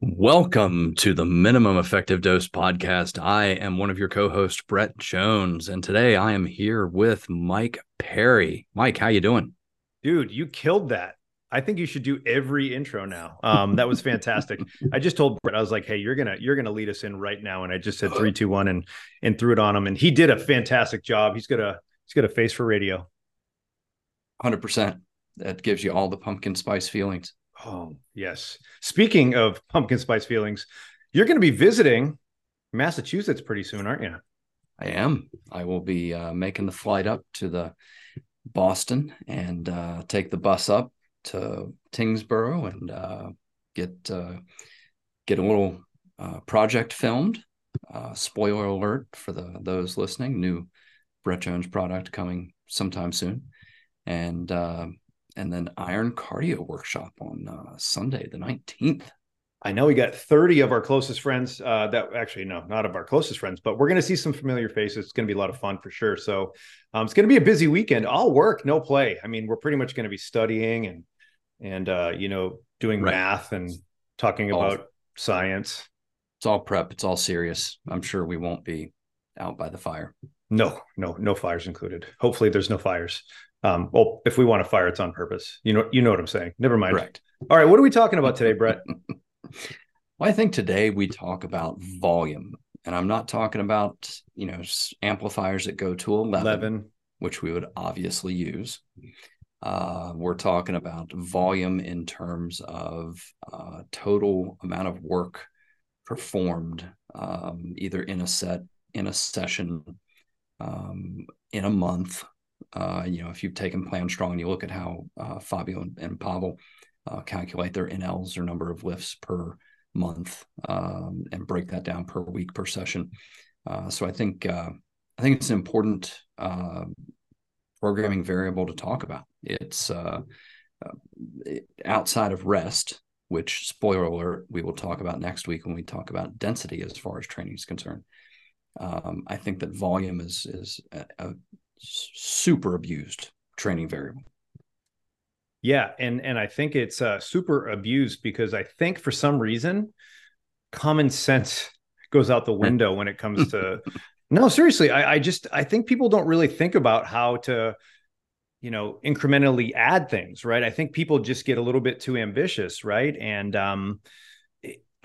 Welcome to the Minimum Effective Dose podcast. I am one of your co-hosts, Brett Jones, and today I am here with Mike Perry. Mike, how you doing? Dude, you killed that. I think you should do every intro now. Um, that was fantastic. I just told Brett, I was like, "Hey, you're gonna you're gonna lead us in right now," and I just said three, two, one, and and threw it on him, and he did a fantastic job. He's got a he's got a face for radio. Hundred percent. That gives you all the pumpkin spice feelings. Oh, yes. Speaking of pumpkin spice feelings, you're going to be visiting Massachusetts pretty soon, aren't you? I am. I will be uh, making the flight up to the Boston and uh, take the bus up to Tyngsboro and uh, get uh, get a little uh, project filmed. Uh, spoiler alert for the those listening: new Brett Jones product coming sometime soon, and and then Iron Cardio Workshop on uh, Sunday, the 19th. I know we got 30 of our closest friends uh, that actually, no, not of our closest friends, but we're going to see some familiar faces. It's going to be a lot of fun for sure. So um, it's going to be a busy weekend, all work, no play. I mean, we're pretty much going to be studying and, and, uh, you know, doing right. math and talking all, about science. It's all prep. It's all serious. I'm sure we won't be out by the fire. No, no, no fires included. Hopefully there's no fires. Um, well, if we want to fire, it's on purpose. You know, you know what I'm saying. Never mind. Correct. All right, what are we talking about today, Brett? well, I think today we talk about volume, and I'm not talking about you know amplifiers that go to 11, 11. which we would obviously use. Uh, we're talking about volume in terms of uh, total amount of work performed, um, either in a set, in a session, um, in a month, uh, you know, if you've taken Plan Strong and you look at how uh, Fabio and, and Pavel uh, calculate their NLs or number of lifts per month um, and break that down per week per session. Uh, so I think uh, I think it's an important uh, programming variable to talk about. It's it, outside of rest, which spoiler alert, we will talk about next week when we talk about density as far as training is concerned. Um, I think that volume is is a, a super abused training variable. Yeah, and and I think it's uh, super abused because I think for some reason common sense goes out the window when it comes to no seriously I, I just i think people don't really think about how to you know incrementally add things right i think people just get a little bit too ambitious right and um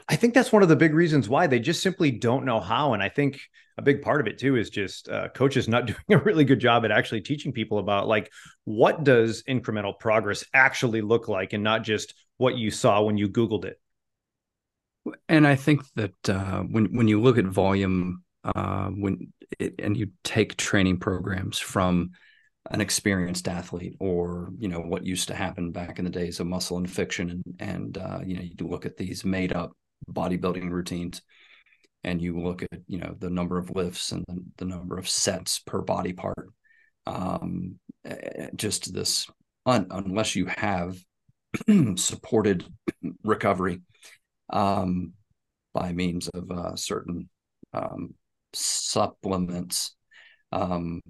I think that's one of the big reasons why they just simply don't know how. And I think a big part of it too is just uh, coaches not doing a really good job at actually teaching people about like what does incremental progress actually look like, and not just what you saw when you Googled it. And I think that uh, when when you look at volume, uh, when it, and you take training programs from an experienced athlete or you know what used to happen back in the days of muscle and fiction and and uh, you know you look at these made up bodybuilding routines and you look at you know the number of lifts and the, the number of sets per body part um, just this un, unless you have supported recovery um, by means of uh, certain um, supplements um,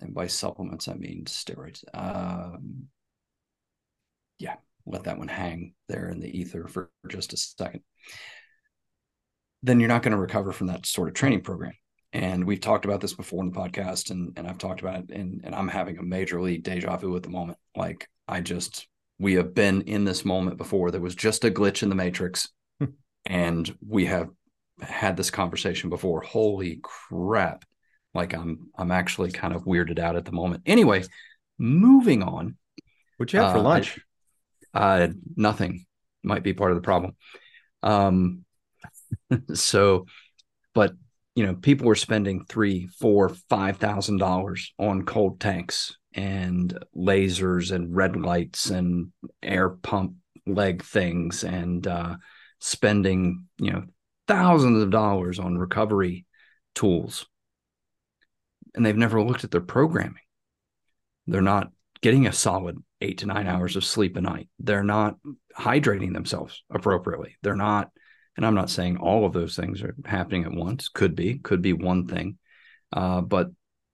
and by supplements i mean steroids um, yeah let that one hang there in the ether for just a second then you're not going to recover from that sort of training program. And we've talked about this before in the podcast, and, and I've talked about it, and, and I'm having a major league deja vu at the moment. Like, I just, we have been in this moment before. There was just a glitch in the matrix, and we have had this conversation before. Holy crap. Like, I'm, I'm actually kind of weirded out at the moment. Anyway, moving on. What you have for uh, lunch? Uh, nothing might be part of the problem. Um, so, but you know, people were spending three, four, five thousand dollars on cold tanks and lasers and red lights and air pump leg things and uh, spending, you know, thousands of dollars on recovery tools. And they've never looked at their programming. They're not getting a solid eight to nine hours of sleep a night. They're not hydrating themselves appropriately. They're not, and I'm not saying all of those things are happening at once. Could be, could be one thing. Uh, but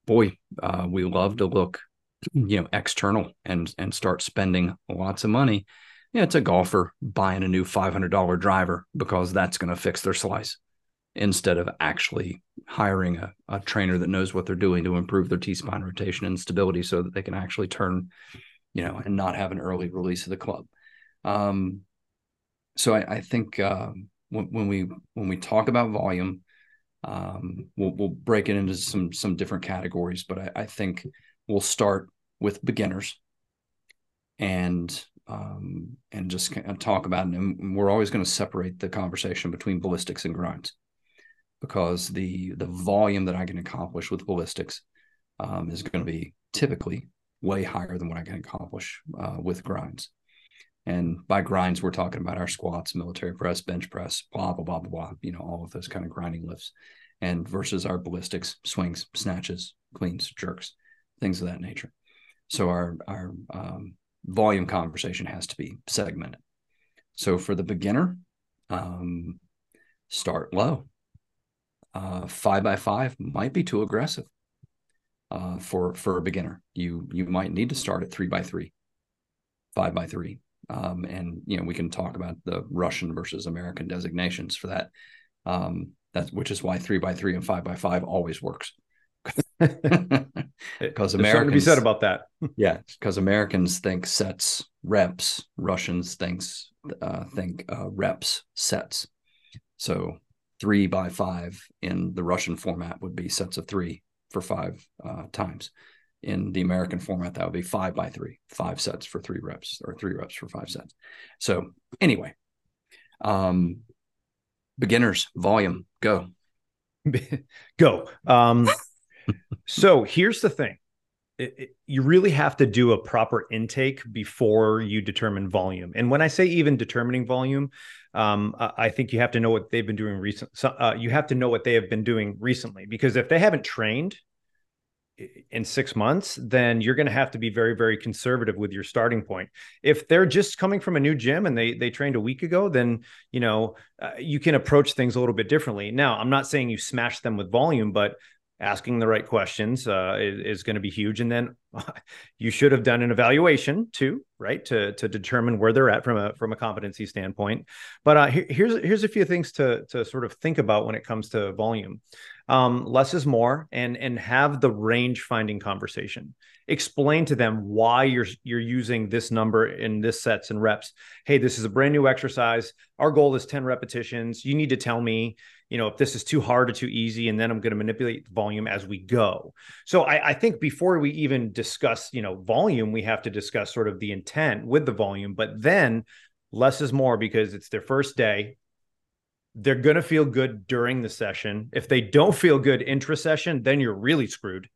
boy, uh, we love to look, you know, external and and start spending lots of money. Yeah, it's a golfer buying a new $500 driver because that's going to fix their slice instead of actually hiring a, a trainer that knows what they're doing to improve their T spine rotation and stability so that they can actually turn, you know, and not have an early release of the club. Um, so I, I think uh, when, we when we talk about volume, um, we'll, we'll break it into some some different categories, but I, I think we'll start with beginners and um, and just kind of talk about it. And we're always going to separate the conversation between ballistics and grinds because the the volume that I can accomplish with ballistics um, is going to be typically way higher than what I can accomplish uh, with grinds. And by grinds, we're talking about our squats, military press, bench press, blah blah blah blah blah. You know, all of those kind of grinding lifts, and versus our ballistics, swings, snatches, cleans, jerks, things of that nature. So our our um, volume conversation has to be segmented. So for the beginner, um, start low uh, five by five might be too aggressive uh, for for a beginner. You you might need to start at three by three, five by three, um, and you know we can talk about the Russian versus American designations for that. Um, that's which is why three by three and five by five always works. Because Americans be said about that. yeah, because Americans think sets reps, Russians thinks uh, think uh, reps sets. So three by five in the Russian format would be sets of three for five uh, times. In the American format, that would be five by three, five sets for three reps or three reps for five sets. So anyway, um, beginners volume go go. Um, so here's the thing. It, it, you really have to do a proper intake before you determine volume. And when I say even determining volume, um, I think you have to know what they've been doing recent. So, uh, you have to know what they have been doing recently because if they haven't trained in six months, then you're going to have to be very, very conservative with your starting point. If they're just coming from a new gym and they they trained a week ago, then you know uh, you can approach things a little bit differently. Now, I'm not saying you smash them with volume, but asking the right questions uh, is, is going to be huge. And then you should have done an evaluation too, right, to to determine where they're at from a from a competency standpoint. But uh, here, here's here's a few things to to sort of think about when it comes to volume. Um, less is more, and and have the range finding conversation. Explain to them why you're you're using this number in this sets and reps. Hey, this is a brand new exercise. Our goal is ten repetitions. You need to tell me you know, if this is too hard or too easy, and then I'm going to manipulate the volume as we go. So I, I, think before we even discuss, you know, volume, we have to discuss sort of the intent with the volume, but then less is more because it's their first day. They're going to feel good during the session. If they don't feel good intra session, then you're really screwed.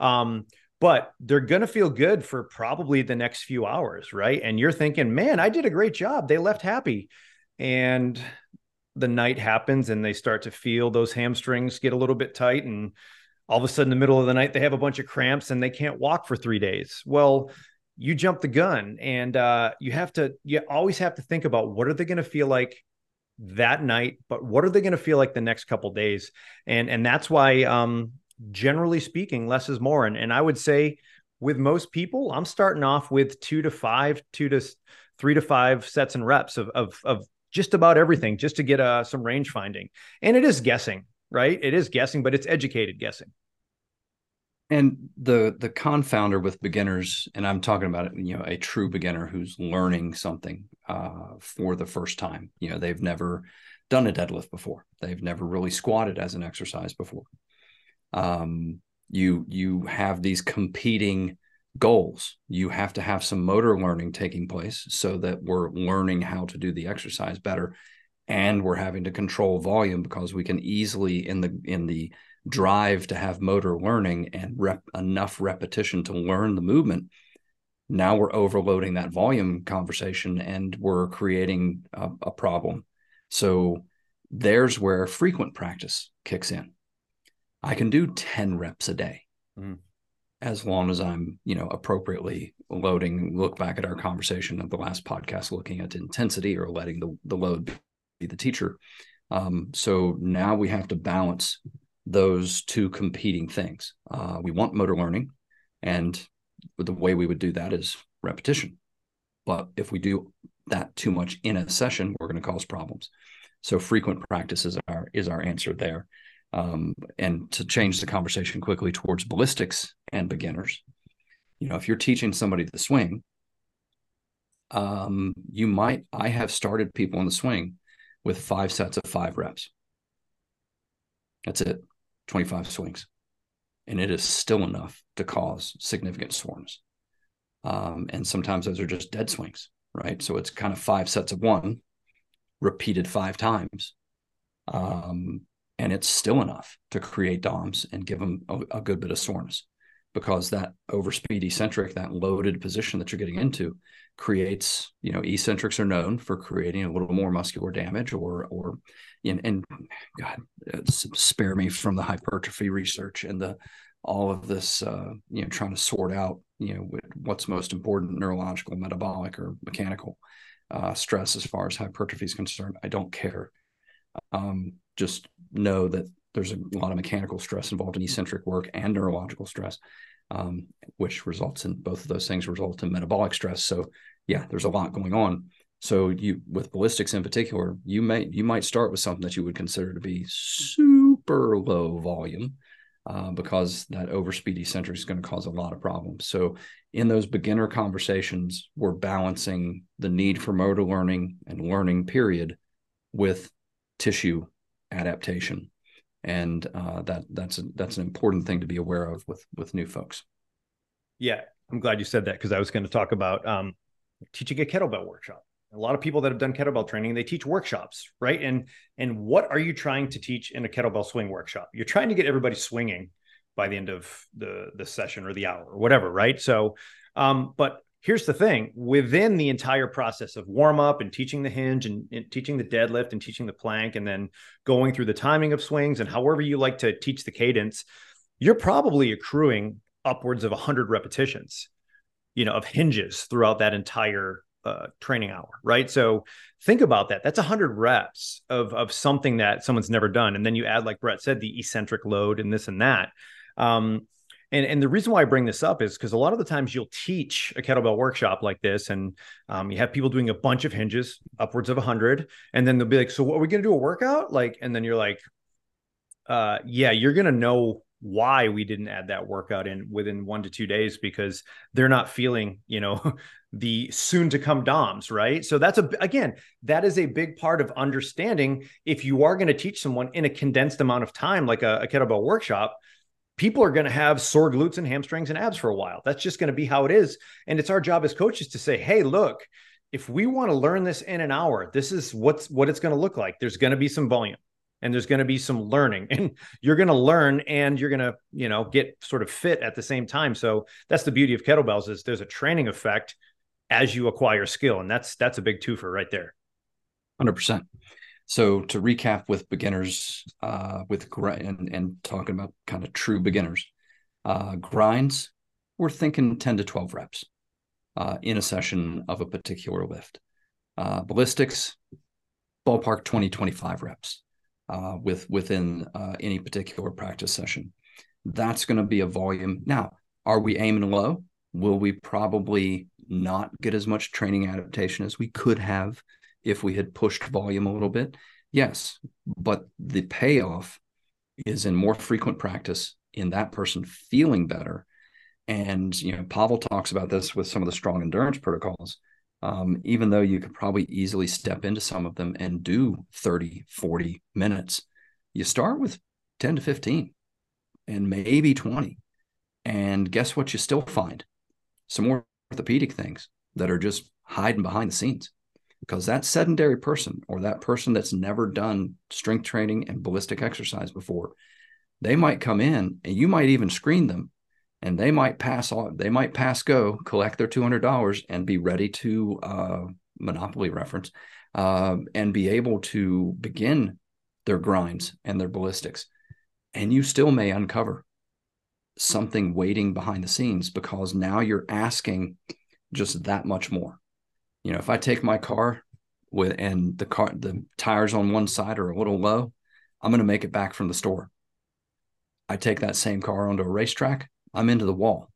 Um, but they're going to feel good for probably the next few hours, right? And you're thinking, man, I did a great job. They left happy. And the night happens and they start to feel those hamstrings get a little bit tight and all of a sudden in the middle of the night they have a bunch of cramps and they can't walk for three days well you jump the gun and uh, you have to you always have to think about what are they going to feel like that night but what are they going to feel like the next couple days and and that's why um generally speaking less is more and, and i would say with most people i'm starting off with two to five two to three to five sets and reps of of, of just about everything just to get uh, some range finding. And it is guessing, right? It is guessing, but it's educated guessing. And the the confounder with beginners, and I'm talking about you know a true beginner who's learning something uh, for the first time. You know they've never done a deadlift before. They've never really squatted as an exercise before. Um, you you have these competing goals. You have to have some motor learning taking place so that we're learning how to do the exercise better. and we're having to control volume because we can easily in the in the drive to have motor learning and rep enough repetition to learn the movement now we're overloading that volume conversation and we're creating a, a problem. So there's where frequent practice kicks in. I can do 10 reps a day mm. as long as i'm you know appropriately loading look back at our conversation of the last podcast looking at intensity or letting the, the load be the teacher. Um, so now we have to balance those two competing things. Uh, we want motor learning, and the way we would do that is repetition. But if we do that too much in a session, we're going to cause problems. So frequent practice is our is our answer there. Um, and to change the conversation quickly towards ballistics and beginners, you know, if you're teaching somebody the swing, um, you might. I have started people in the swing with five sets of five reps. That's it. 25 swings, and it is still enough to cause significant soreness. Um, and sometimes those are just dead swings, right? So it's kind of five sets of one repeated five times. Um, and it's still enough to create DOMs and give them a, a good bit of soreness because that overspeed eccentric, that loaded position that you're getting into creates, you know, eccentrics are known for creating a little more muscular damage or, or, and, and God, spare me from the hypertrophy research and the, all of this, uh, you know, trying to sort out, you know, what's most important, neurological, metabolic, or mechanical uh, stress as far as hypertrophy is concerned. I don't care. Um, just know that there's a lot of mechanical stress involved in eccentric work and neurological stress, um, which results in both of those things result in metabolic stress. So yeah, there's a lot going on. So you with ballistics in particular, you may you might start with something that you would consider to be super low volume. Uh, because that overspeed eccentric is going to cause a lot of problems. So, in those beginner conversations, we're balancing the need for motor learning and learning period with tissue adaptation and uh, that that's a, that's an important thing to be aware of with with new folks. Yeah, I'm glad you said that because I was going to talk about um, teaching a kettlebell workshop. A lot of people that have done kettlebell training, they teach workshops, right? And and what are you trying to teach in a kettlebell swing workshop? You're trying to get everybody swinging by the end of the the session or the hour or whatever, right? So, um, but here's the thing within the entire process of warm up and teaching the hinge and, and, teaching the deadlift and teaching the plank and then going through the timing of swings and however you like to teach the cadence you're probably accruing upwards of 100 repetitions you know of hinges throughout that entire uh, training hour right? So think about that. That's 100 reps of of something that someone's never done. And then you add like brett said the eccentric load and this and that. Um, and, and the reason why I bring this up is because a lot of the times you'll teach a kettlebell workshop like this, and um, you have people doing a bunch of hinges, upwards of 100. And then they'll be like, So, what, are we going to do a workout? Like, and then you're like, uh, Yeah, you're going to know why we didn't add that workout in within one to two days because they're not feeling, you know, the soon to come DOMs, right? So that's a again, that is a big part of understanding if you are going to teach someone in a condensed amount of time, like a, a kettlebell workshop, people are going to have sore glutes and hamstrings and abs for a while. That's just going to be how it is. And it's our job as coaches to say, hey, look, if we want to learn this in an hour, this is what's what it's going to look like. There's going to be some volume and there's going to be some learning and you're going to learn and you're going to, you know, get sort of fit at the same time. So that's the beauty of kettlebells is there's a training effect as you acquire skill. And that's that's a big twofer right there. 100%. So to recap with beginners, uh, with and, and talking about kind of true beginners, uh, grinds, we're thinking 10 to 12 reps uh, in a session of a particular lift. Uh, ballistics, ballpark 20, 25 reps uh, with within uh, any particular practice session. That's going to be a volume. Now, are we aiming low? Will we probably not get as much training adaptation as we could have if we had pushed volume a little bit? Yes, but the payoff is in more frequent practice in that person feeling better. And you know, Pavel talks about this with some of the strong endurance protocols. Um, even though you could probably easily step into some of them and do 30, 40 minutes, you start with 10 to 15 and maybe 20. And guess what? You still find some more orthopedic things that are just hiding behind the scenes because that sedentary person or that person that's never done strength training and ballistic exercise before, they might come in and you might even screen them and they might pass on, they might pass go, collect their $200 and be ready to uh, monopoly reference uh, and be able to begin their grinds and their ballistics. And you still may uncover something waiting behind the scenes because now you're asking just that much more. You know, if I take my car with and the car the tires on one side are a little low, I'm going to make it back from the store. I take that same car onto a racetrack, I'm into the wall.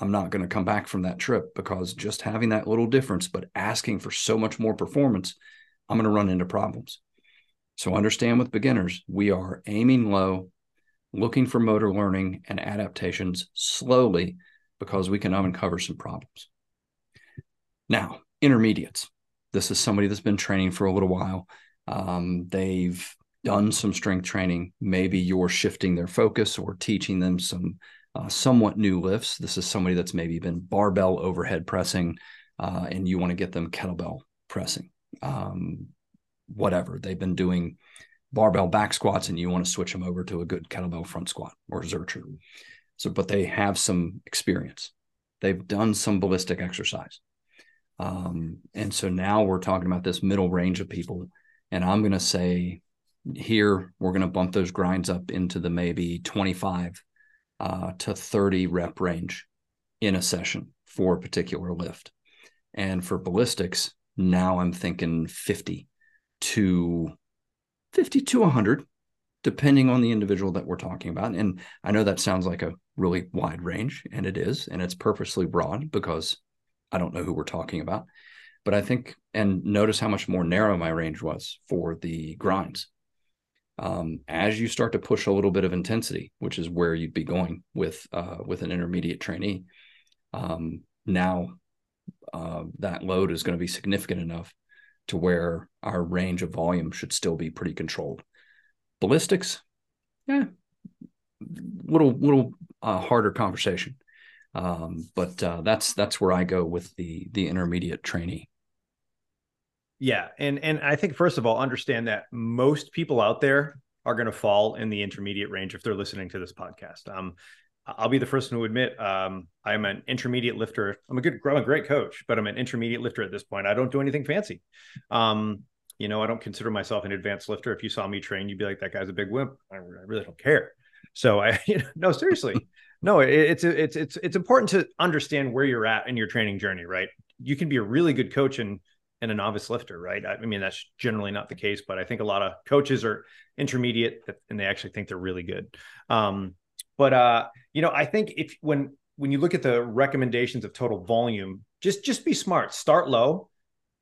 I'm not going to come back from that trip because just having that little difference, but asking for so much more performance, I'm going to run into problems. So understand with beginners, we are aiming low, looking for motor learning and adaptations slowly because we can uncover some problems. Now, intermediates. This is somebody that's been training for a little while. Um, they've done some strength training. Maybe you're shifting their focus or teaching them some uh, somewhat new lifts. This is somebody that's maybe been barbell overhead pressing, uh, and you want to get them kettlebell pressing. Um, whatever they've been doing barbell back squats and you want to switch them over to a good kettlebell front squat or zercher so but they have some experience they've done some ballistic exercise um, and so now we're talking about this middle range of people and i'm going to say here we're going to bump those grinds up into the maybe 25 uh, to 30 rep range in a session for a particular lift and for ballistics now i'm thinking 50 to 50 to 100, depending on the individual that we're talking about. And I know that sounds like a really wide range, and it is, and it's purposely broad because I don't know who we're talking about. But I think, and notice how much more narrow my range was for the grinds. Um, as you start to push a little bit of intensity, which is where you'd be going with uh, with an intermediate trainee, um, now uh, that load is going to be significant enough to where our range of volume should still be pretty controlled. Ballistics, yeah, little little uh, harder conversation, um, but uh, that's that's where I go with the the intermediate trainee. Yeah, and and I think first of all, understand that most people out there are going to fall in the intermediate range if they're listening to this podcast. Um, I'll be the first one to admit um, I'm an intermediate lifter. I'm a good, I'm a great coach, but I'm an intermediate lifter at this point. I don't do anything fancy. Um, you know, I don't consider myself an advanced lifter. If you saw me train, you'd be like, that guy's a big wimp. I, really don't care. So I, you know, no, seriously, no, it, it's it's it's it's important to understand where you're at in your training journey, right? You can be a really good coach and and a novice lifter, right? I mean, that's generally not the case, but I think a lot of coaches are intermediate and they actually think they're really good. Um, but uh, you know, I think if when when you look at the recommendations of total volume, just just be smart. Start low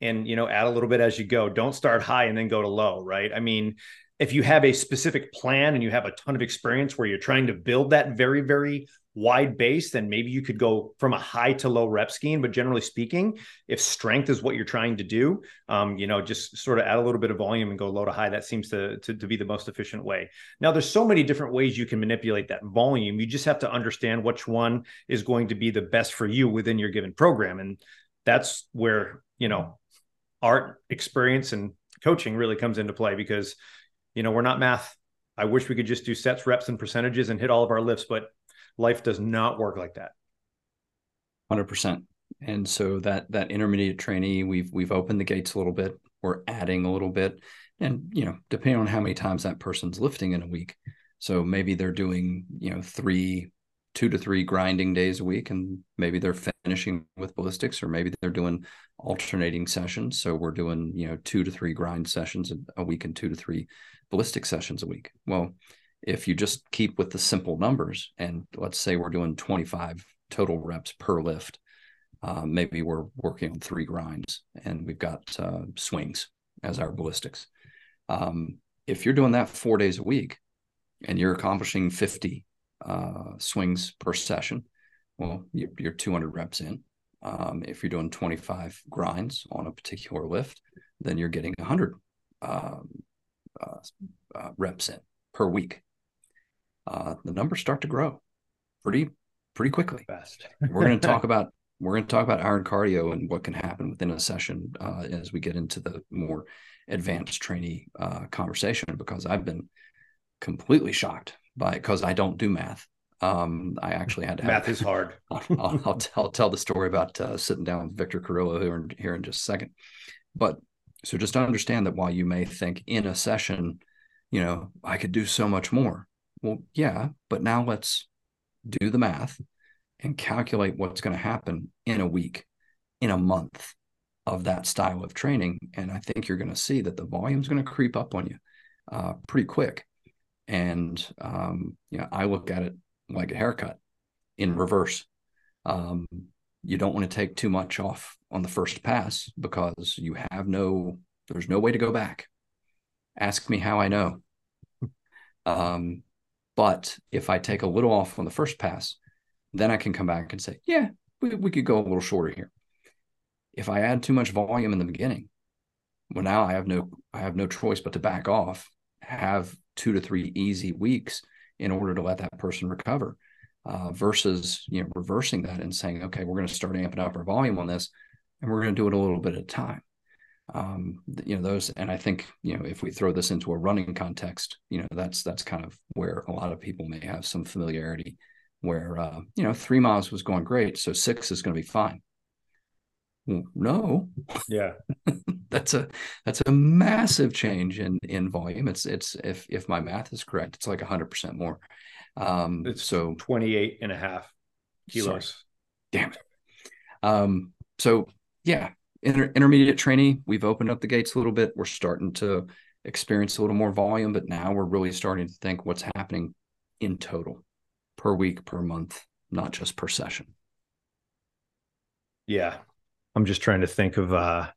and you know, add a little bit as you go. Don't start high and then go to low, right? I mean, if you have a specific plan and you have a ton of experience where you're trying to build that very very wide base, then maybe you could go from a high to low rep scheme. But generally speaking, if strength is what you're trying to do, um, you know, just sort of add a little bit of volume and go low to high. That seems to, to, to be the most efficient way. Now, there's so many different ways you can manipulate that volume. You just have to understand which one is going to be the best for you within your given program. And that's where, you know, art experience and coaching really comes into play because, you know, we're not math. I wish we could just do sets, reps, and percentages and hit all of our lifts, but life does not work like that. 100% and so that that intermediate trainee we've we've opened the gates a little bit. We're adding a little bit. And you know depending on how many times that person's lifting in a week. So maybe they're doing you know three two to three grinding days a week and maybe they're finishing with ballistics or maybe they're doing alternating sessions. So we're doing you know two to three grind sessions a week and two to three ballistic sessions a week. Well if you just keep with the simple numbers and let's say we're doing 25 total reps per lift uh, maybe we're working on three grinds and we've got uh, swings as our ballistics. Um, if you're doing that four days a week and you're accomplishing 50 uh, swings per session. Well you're 200 reps in. Um, if you're doing 25 grinds on a particular lift then you're getting 100 um, uh, uh, reps in per week. Uh, the numbers start to grow pretty pretty quickly. We're going to talk about we're going to talk about iron cardio and what can happen within a session uh, as we get into the more advanced trainee uh, conversation because I've been completely shocked by because I don't do math. Um, I actually had to math have, is hard. I'll, I'll, I'll, tell, tell the story about uh, sitting down with Victor Carrillo here in, here in just a second. But so just understand that while you may think in a session, you know, I could do so much more. Well, yeah, but now let's do the math and calculate what's going to happen in a week, in a month of that style of training. And I think you're going to see that the volume is going to creep up on you uh, pretty quick. And, um, you know, I look at it like a haircut in reverse. Um, you don't want to take too much off on the first pass because you have no, there's no way to go back. Ask me how I know. Um, but if I take a little off on the first pass, then I can come back and say, yeah, we, we could go a little shorter here. If I add too much volume in the beginning, well, now I have no I have no choice but to back off, have two to three easy weeks in order to let that person recover. Uh, versus you know reversing that and saying, okay, we're going to start amping up our volume on this, and we're going to do it a little bit at a time. Um, you know those and i think you know if we throw this into a running context you know that's that's kind of where a lot of people may have some familiarity where uh, you know three miles was going great so six is going to be fine. Well, no. Yeah that's a that's a massive change in in volume it's it's if if my math is correct it's like 100% more um it's so 28 and a half kilos sorry. damn it um so yeah inter- intermediate training, we've opened up the gates a little bit. We're starting to experience a little more volume, but now we're really starting to think what's happening in total per week, per month, not just per session. Yeah. I'm just trying to think of uh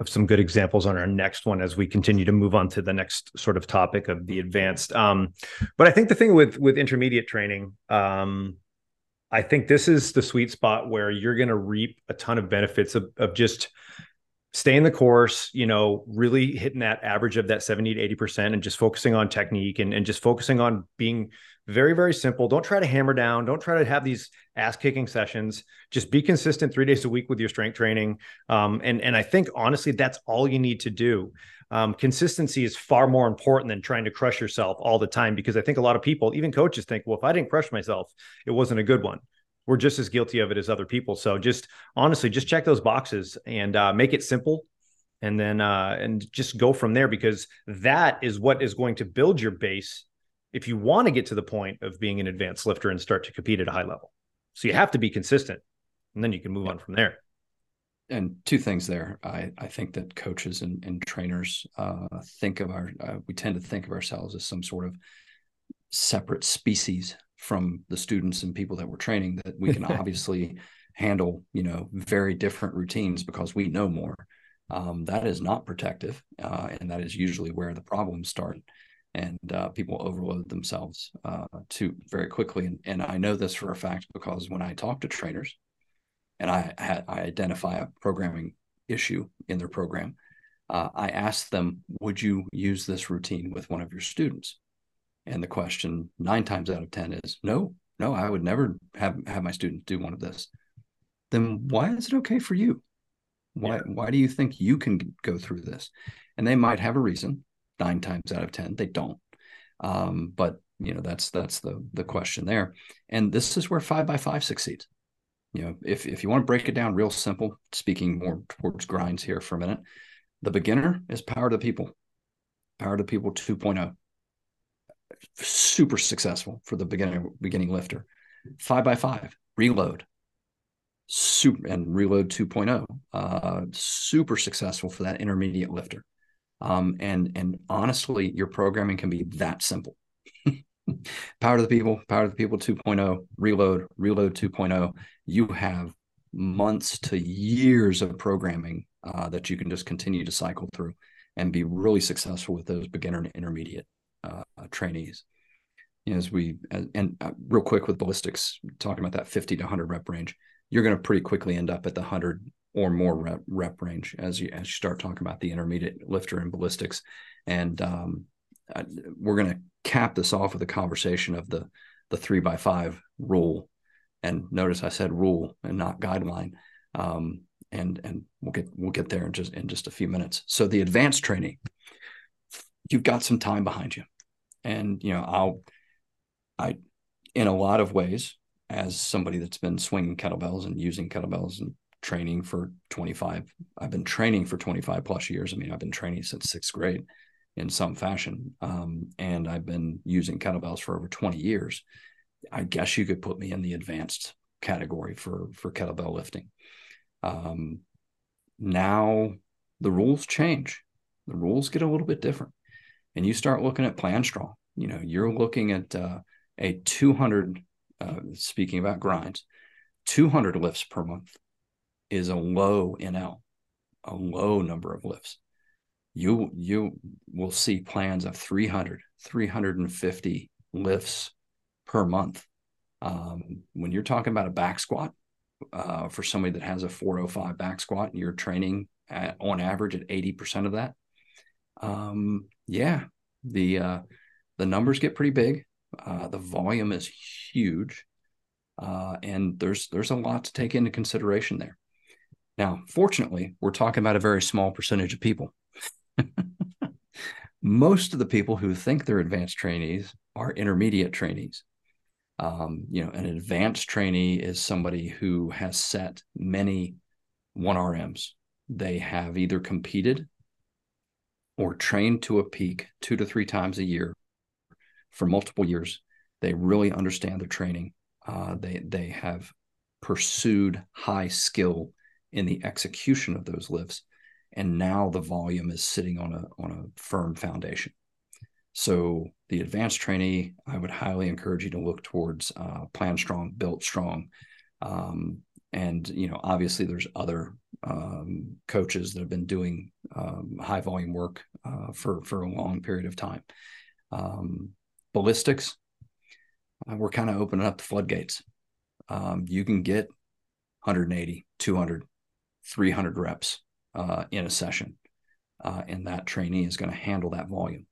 of some good examples on our next one as we continue to move on to the next sort of topic of the advanced. Um, but I think the thing with with intermediate training, um, I think this is the sweet spot where you're going to reap a ton of benefits of, of just staying the course, you know, really hitting that average of that 70 to 80% and just focusing on technique and, and just focusing on being very, very simple. Don't try to hammer down. Don't try to have these ass kicking sessions. Just be consistent three days a week with your strength training. Um, and, and I think honestly, that's all you need to do. Um, consistency is far more important than trying to crush yourself all the time because I think a lot of people, even coaches, think, well, if I didn't crush myself, it wasn't a good one. We're just as guilty of it as other people. So just honestly, just check those boxes and uh, make it simple, and then uh, and just go from there because that is what is going to build your base if you want to get to the point of being an advanced lifter and start to compete at a high level. So you have to be consistent, and then you can move on from there and two things there. I, I think that coaches and, and trainers uh, think of our, uh, we tend to think of ourselves as some sort of separate species from the students and people that we're training that we can obviously handle, you know, very different routines because we know more. Um, that is not protective. Uh, and that is usually where the problems start. And uh, people overload themselves uh, too very quickly. And, and I know this for a fact because when I talk to trainers, and I, I identify a programming issue in their program, uh, I ask them, would you use this routine with one of your students? And the question nine times out of 10 is no, no, I would never have, have my students do one of this. Then why is it okay for you? Why, yeah. why do you think you can go through this? And they might have a reason nine times out of 10, they don't. Um, but you know, that's, that's the, the question there. And this is where five by five succeeds you know, if, if you want to break it down real simple, speaking more towards grinds here for a minute, the beginner is power to the people, power to people 2.0. Super successful for the beginner beginning lifter. Five by five, reload, super and reload 2.0. Uh, super successful for that intermediate lifter. Um, and and honestly, your programming can be that simple. Power to the People, Power to the People 2.0, Reload, Reload 2.0. You have months to years of programming uh, that you can just continue to cycle through and be really successful with those beginner and intermediate uh, trainees. As we and, and uh, real quick with ballistics, talking about that 50 to 100 rep range, you're going to pretty quickly end up at the 100 or more rep, rep range as you as you start talking about the intermediate lifter and ballistics. And um, uh, we're going to cap this off with a conversation of the the three by five rule and notice I said rule and not guideline. Um, and and we'll get we'll get there in just in just a few minutes. So the advanced training, you've got some time behind you, and you know I'll I in a lot of ways as somebody that's been swinging kettlebells and using kettlebells and training for 25 i've been training for 25 plus years. I mean i've been training since sixth grade in some fashion. Um, and i've been using kettlebells for over 20 years. I guess you could put me in the advanced category for for kettlebell lifting. Um, now the rules change. The rules get a little bit different and you start looking at plan strong you know you're looking at uh, a 200 uh, speaking about grinds 200 lifts per month is a low NL, a low number of lifts. You you will see plans of 300, 350 lifts per month. Um, when you're talking about a back squat, uh, for somebody that has a 405 back squat, and you're training at, on average at 80% of that. Um, yeah, the uh, the numbers get pretty big. Uh, the volume is huge, uh, and there's there's a lot to take into consideration there. Now, fortunately, we're talking about a very small percentage of people. Most of the people who think they're advanced trainees are intermediate trainees. Um, you know, an advanced trainee is somebody who has set many 1RMs. They have either competed or trained to a peak two to three times a year for multiple years. They really understand their training. Uh, they they have pursued high skill in the execution of those lifts and now the volume is sitting on a on a firm foundation so the advanced trainee i would highly encourage you to look towards uh, plan strong built strong um, and you know obviously there's other um, coaches that have been doing um, high volume work uh, for for a long period of time um, ballistics uh, we're kind of opening up the floodgates um, you can get 180 200 300 reps uh, in a session. Uh, and that trainee is going to handle that volume.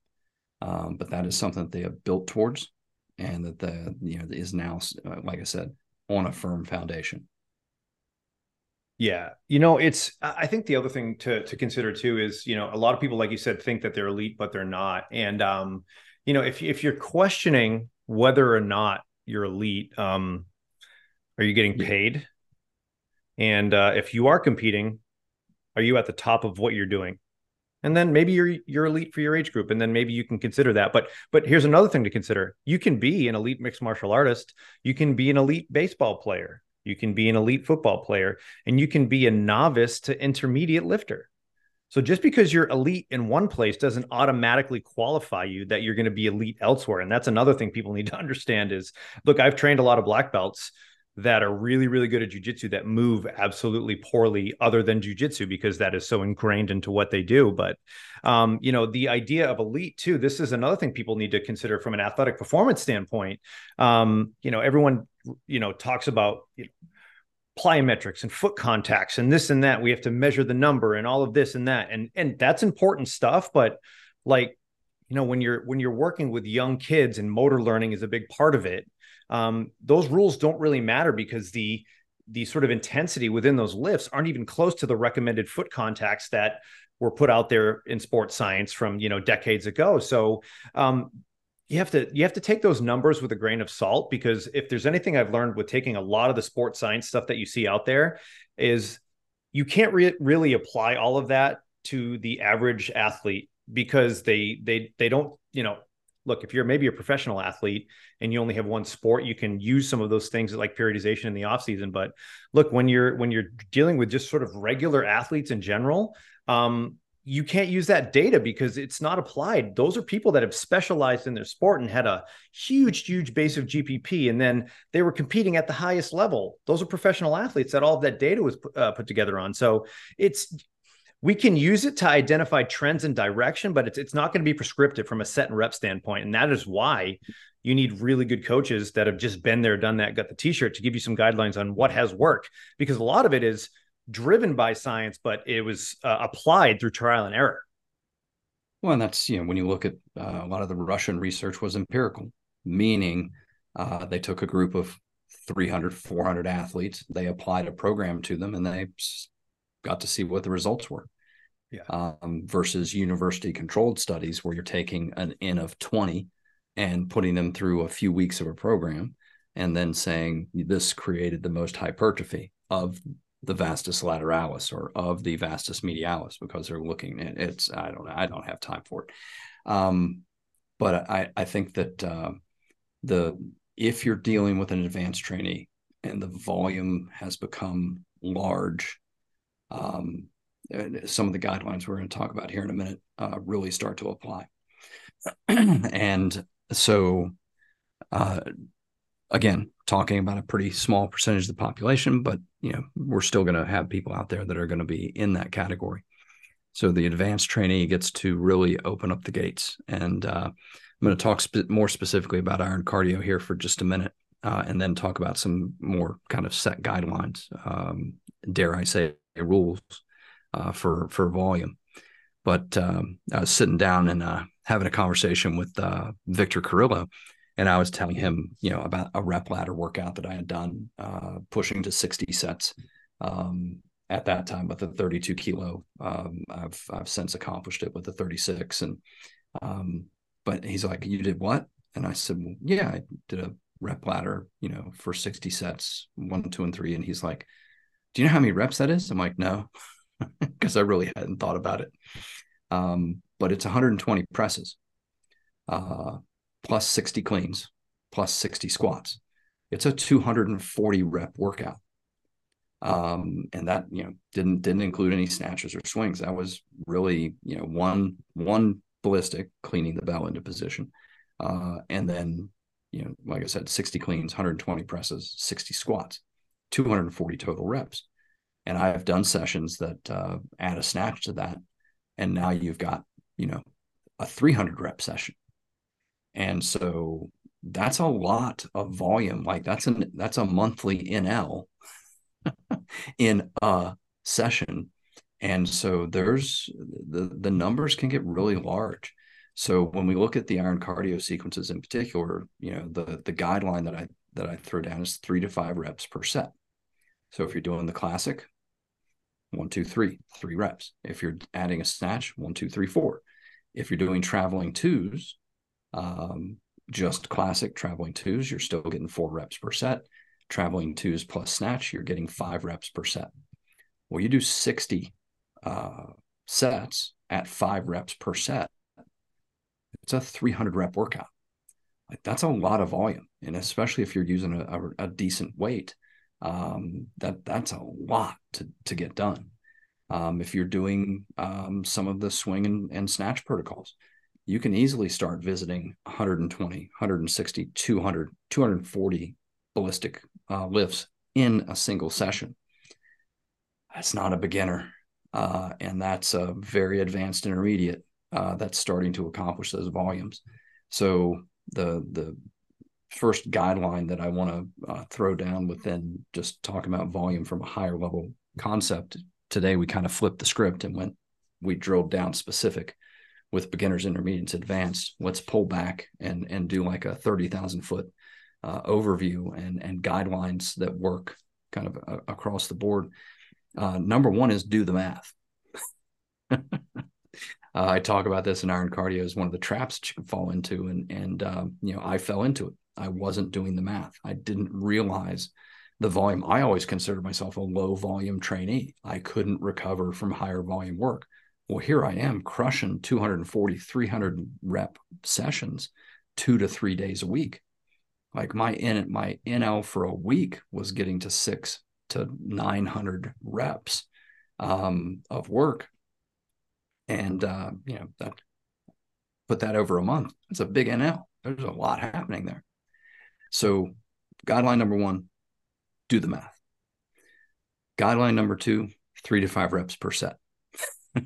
Um, but that is something that they have built towards and that the you know is now uh, like i said on a firm foundation yeah. You know it's i think the other thing to to consider too is you know a lot of people like you said think that they're elite but they're not. And um you know if if you're questioning whether or not you're elite um are you getting paid? And uh, if you are competing, are you at the top of what you're doing? And then maybe you're you're elite for your age group, and then maybe you can consider that. But but here's another thing to consider: you can be an elite mixed martial artist, you can be an elite baseball player, you can be an elite football player, and you can be a novice to intermediate lifter. So just because you're elite in one place doesn't automatically qualify you that you're going to be elite elsewhere. And that's another thing people need to understand is look, I've trained a lot of black belts that are really really good at jujitsu that move absolutely poorly other than jujitsu because that is so ingrained into what they do. But um, you know the idea of elite too this is another thing people need to consider from an athletic performance standpoint. Um, you know everyone you know talks about you know, plyometrics and foot contacts and this and that. We have to measure the number and all of this and that. And and that's important stuff but like you know when you're when you're working with young kids and motor learning is a big part of it um, those rules don't really matter because the the sort of intensity within those lifts aren't even close to the recommended foot contacts that were put out there in sports science from you know decades ago. So um, you have to you have to take those numbers with a grain of salt because if there's anything I've learned with taking a lot of the sports science stuff that you see out there is you can't re- really apply all of that to the average athlete because they they they don't you know look, if you're maybe a professional athlete and you only have one sport, you can use some of those things like periodization in the off season. But look, when you're when you're dealing with just sort of regular athletes in general, um, you can't use that data because it's not applied. Those are people that have specialized in their sport and had a huge, huge base of GPP, and then they were competing at the highest level. Those are professional athletes that all of that data was uh, put together on. So it's we can use it to identify trends and direction, but it's it's not going to be prescriptive from a set and rep standpoint. And that is why you need really good coaches that have just been there, done that, got the t-shirt to give you some guidelines on what has worked. Because a lot of it is driven by science, but it was uh, applied through trial and error. Well, and that's you know when you look at uh, a lot of the Russian research was empirical, meaning uh, they took a group of 300, 400 athletes. They applied a program to them and they got to see what the results were. Yeah. Um, versus university controlled studies where you're taking an N of 20 and putting them through a few weeks of a program and then saying this created the most hypertrophy of the vastus lateralis or of the vastus medialis because they're looking at it's I don't know I don't have time for it um, but I I think that uh, the if you're dealing with an advanced trainee and the volume has become large um, some of the guidelines we're going to talk about here in a minute uh, really start to apply. And so uh, again talking about a pretty small percentage of the population but you know we're still going to have people out there that are going to be in that category. So the advanced trainee gets to really open up the gates. And uh, i'm going to talk sp- more specifically about iron cardio here for just a minute uh, and then talk about some more kind of set guidelines um, dare i say rules uh, for for volume but um, i was sitting down and uh, having a conversation with uh, victor carrillo and I was telling him, you know, about a rep ladder workout that I had done, uh, pushing to 60 sets um, at that time with a 32 kilo. Um, I've I've since accomplished it with a 36, and um, but he's like, "You did what?" And I said, well, "Yeah, I did a rep ladder, you know, for 60 sets, one, two, and three." And he's like, "Do you know how many reps that is?" I'm like, "No," because I really hadn't thought about it. Um, but it's 120 presses. Uh, plus 60 cleans plus 60 squats. It's a 240 rep workout. Um, and that, you know, didn't didn't include any snatches or swings. That was really, you know, one one ballistic cleaning the bell into position. Uh, and then, you know, like I said, 60 cleans, 120 presses, 60 squats, 240 total reps. And I've done sessions that uh, add a snatch to that. And now you've got, you know, a 300 rep session. And so that's a lot of volume. Like that's an that's a monthly nl in a session. And so there's the the numbers can get really large. So when we look at the iron cardio sequences in particular you know the the guideline that i that i throw down is three to five reps per set so if you're doing the classic one two three three reps if you're adding a snatch one two three four if you're doing traveling twos um, just classic traveling twos, you're still getting four reps per set. Traveling twos plus snatch, you're getting five reps per set. Well, you do 60 uh, sets at five reps per set. It's a 300 rep workout. Like that's a lot of volume, and especially if you're using a, a, a decent weight, um, that that's a lot to to get done. Um, if you're doing um, some of the swing and, and snatch protocols, you can easily start visiting 120, 160, 200, 240 ballistic uh, lifts in a single session. That's not a beginner. Uh, and that's a very advanced intermediate uh, that's starting to accomplish those volumes. So the the first guideline that I want to uh, throw down within just talking about volume from a higher level concept today, we kind of flipped the script and went we drilled down specific with beginners, intermediates, advanced. Let's pull back and and do like a thirty thousand foot uh, overview and and guidelines that work kind of uh, across the board. Uh, number one is do the math. Uh, I talk about this in Iron Cardio as one of the traps that you can fall into, and and um, you know I fell into it. I wasn't doing the math. I didn't realize the volume. I always considered myself a low volume trainee. I couldn't recover from higher volume work well here i am crushing 240 300 rep sessions two to three days a week like my in my nl for a week was getting to six to 900 reps um, of work and uh, you know that put that over a month it's a big nl there's a lot happening there so guideline number one do the math guideline number two three to five reps per set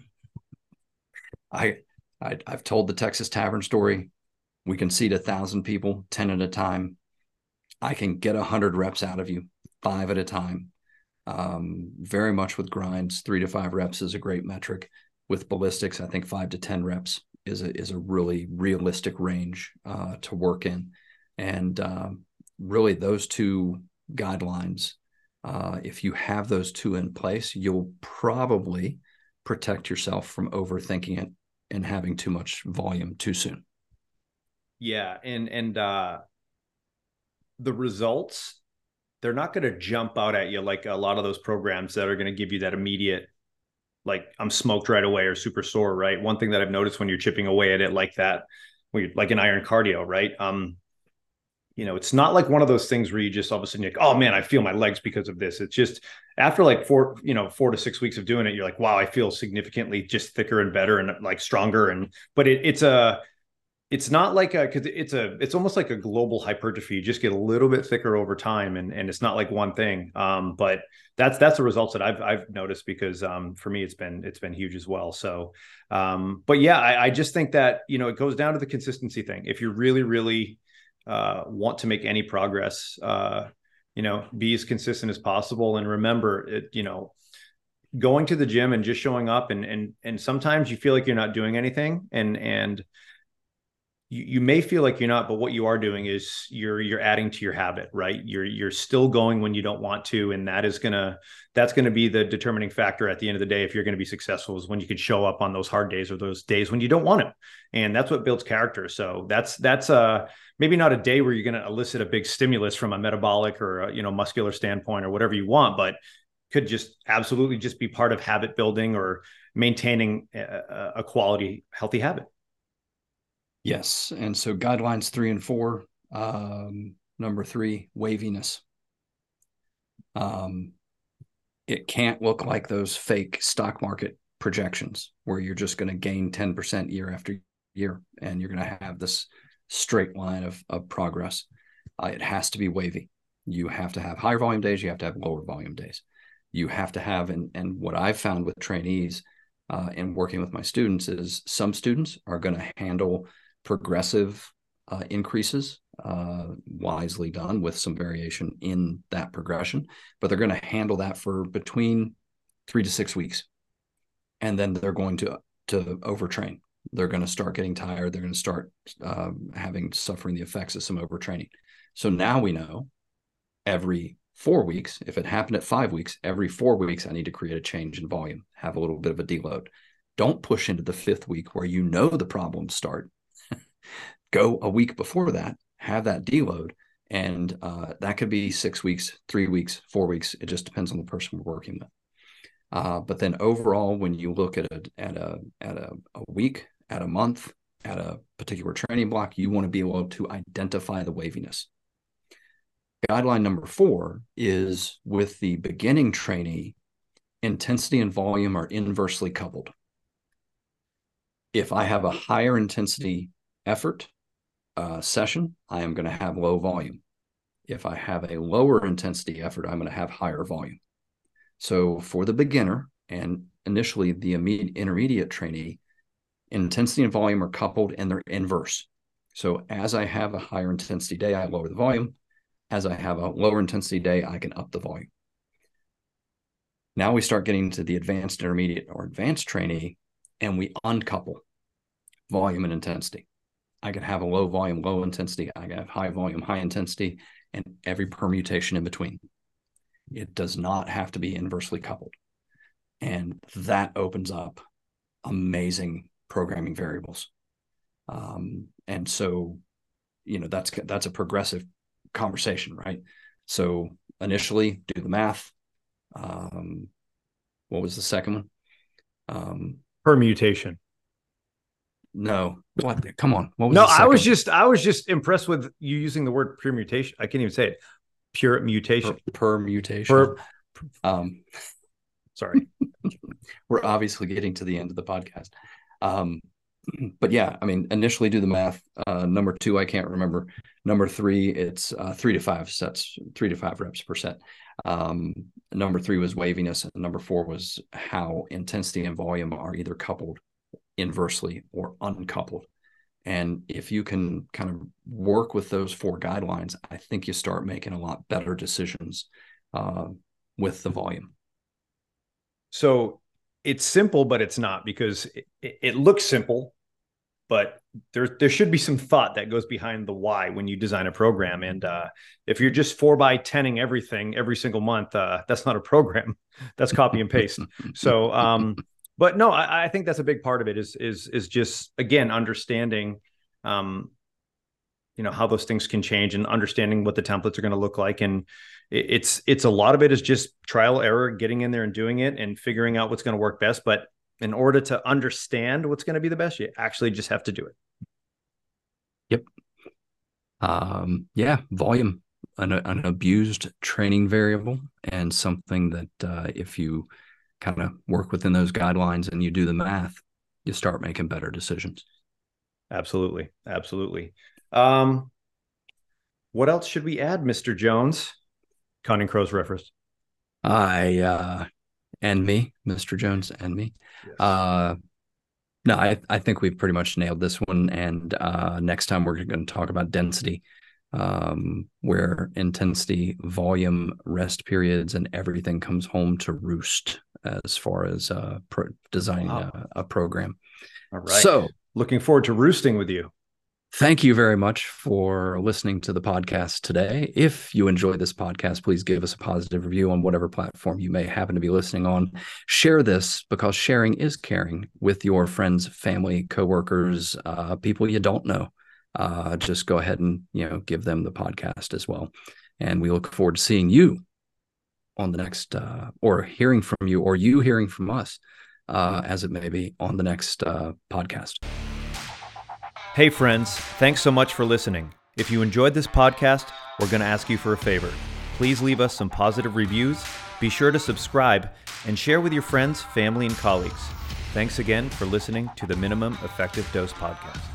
I, I have told the Texas Tavern story. We can seat a thousand people, ten at a time. I can get a hundred reps out of you, five at a time. Um, very much with grinds, three to five reps is a great metric. With ballistics, I think five to ten reps is a is a really realistic range uh, to work in, and uh, really those two guidelines, uh, if you have those two in place, you'll probably protect yourself from overthinking it and having too much volume too soon. Yeah, and and uh, the results they're not going to jump out at you like a lot of those programs that are going to give you that immediate like I'm smoked right away or super sore, right? One thing that I've noticed when you're chipping away at it like that, like an iron cardio, right? Um, you know, it's not like one of those things where you just all of a sudden you're like, oh man, I feel my legs because of this. It's just after like four, you know, four to six weeks of doing it, you're like, wow, I feel significantly just thicker and better and like stronger. And but it, it's a it's not like a because it's a it's almost like a global hypertrophy. You just get a little bit thicker over time, and and it's not like one thing. Um, but that's that's the results that I've I've noticed because um, for me it's been it's been huge as well. So, um, but yeah, I, I just think that you know it goes down to the consistency thing. If you're really really uh, want to make any progress, uh, you know, be as consistent as possible, and remember it. You know, going to the gym and just showing up, and and and sometimes you feel like you're not doing anything, and and you, you may feel like you're not, but what you are doing is you're you're adding to your habit, right? You're you're still going when you don't want to, and that is gonna that's gonna be the determining factor at the end of the day if you're gonna be successful is when you can show up on those hard days or those days when you don't want to, and that's what builds character. So that's that's uh maybe not a day where you're gonna elicit a big stimulus from a metabolic or a, you know muscular standpoint or whatever you want, but could just absolutely just be part of habit building or maintaining a, a quality healthy habit. Yes. And so guidelines three and four, um, number three, waviness. Um, it can't look like those fake stock market projections where you're just going to gain 10% year after year and you're going to have this straight line of, of progress. Uh, it has to be wavy. You have to have higher volume days, you have to have lower volume days. You have to have, and, and what I've found with trainees uh, and working with my students is some students are going to handle progressive uh, increases, uh, wisely done with some variation in that progression, but they're going to handle that for between three to six weeks, and then they're going to to overtrain. They're going to start getting tired. They're going to start uh, having suffering the effects of some overtraining. So now we know every four weeks, if it happened at five weeks, every four weeks, I need to create a change in volume, have a little bit of a deload. Don't push into the fifth week where you know the problems start go a week before that, have that deload, and uh, that could be six weeks, three weeks, four weeks. It just depends on the person we're working with. Uh, but then overall, when you look at a at a at a, a week, at a month, at a particular training block, you want to be able to identify the waviness. Guideline number four is with the beginning trainee, intensity and volume are inversely coupled. If I have a higher intensity effort uh, session, I am going to have low volume. If I have a lower intensity effort, I'm going to have higher volume. So for the beginner and initially the intermediate trainee, intensity and volume are coupled and they're inverse. So as I have a higher intensity day, I lower the volume. As I have a lower intensity day, I can up the volume. Now we start getting to the advanced intermediate or advanced trainee, and we uncouple volume and intensity. I can have a low volume, low intensity. I can have high volume, high intensity, and every permutation in between. It does not have to be inversely coupled. And that opens up amazing programming variables. Um, and so, you know, that's that's a progressive conversation, right? So initially, do the math. Um, what was the second one? Um, permutation. No. What? Come on. What was no, I was just I was just impressed with you using the word permutation. I can't even say it. Pure mutation. Per, permutation. Per, um, sorry. We're obviously getting to the end of the podcast. Um, but yeah, I mean, initially do the math. Uh, number two, I can't remember. Number three, it's uh, three to five sets, three to five reps per set. Um, number three was waviness, and number four was how intensity and volume are either coupled inversely or uncoupled. And if you can kind of work with those four guidelines, I think you start making a lot better decisions uh, with the volume. So it's simple, but it's not because it, it looks simple. but there there should be some thought that goes behind the why when you design a program. And uh, if you're just four by tening everything every single month, uh, that's not a program. That's copy and paste. so, um, but no, I, I, think that's a big part of it. Is is is just again understanding, um, you know, how those things can change and understanding what the templates are going to look like. And it, it's it's a lot of it is just trial error, getting in there and doing it and figuring out what's going to work best. But in order to understand what's going to be the best, you actually just have to do it. Yep. Um, yeah, volume, an, an abused training variable, and something that uh, if you kind of work within those guidelines and you do the math, you start making better decisions. Absolutely, absolutely. Um, what else should we add, Mister Jones? Counting Crows reference. I uh, and me, Mr. Jones, and me. Yes. Uh, no, I, I think we've pretty much nailed this one. And uh, next time we're going to talk about density, um, where intensity, volume, rest periods, and everything comes home to roost as far as uh, pro- designing wow. a, a program. All right. So, looking forward to roosting with you. Thank you very much for listening to the podcast today. If you enjoy this podcast, please give us a positive review on whatever platform you may happen to be listening on. Share this because sharing is caring with your friends, family, coworkers, uh, people you don't know. Uh, just go ahead and you know give them the podcast as well. And we look forward to seeing you on the next, uh, or hearing from you, or you hearing from us, uh, as it may be, on the next uh, podcast. Hey, friends, thanks so much for listening. If you enjoyed this podcast, we're going to ask you for a favor. Please leave us some positive reviews, be sure to subscribe, and share with your friends, family, and colleagues. Thanks again for listening to the Minimum Effective Dose Podcast.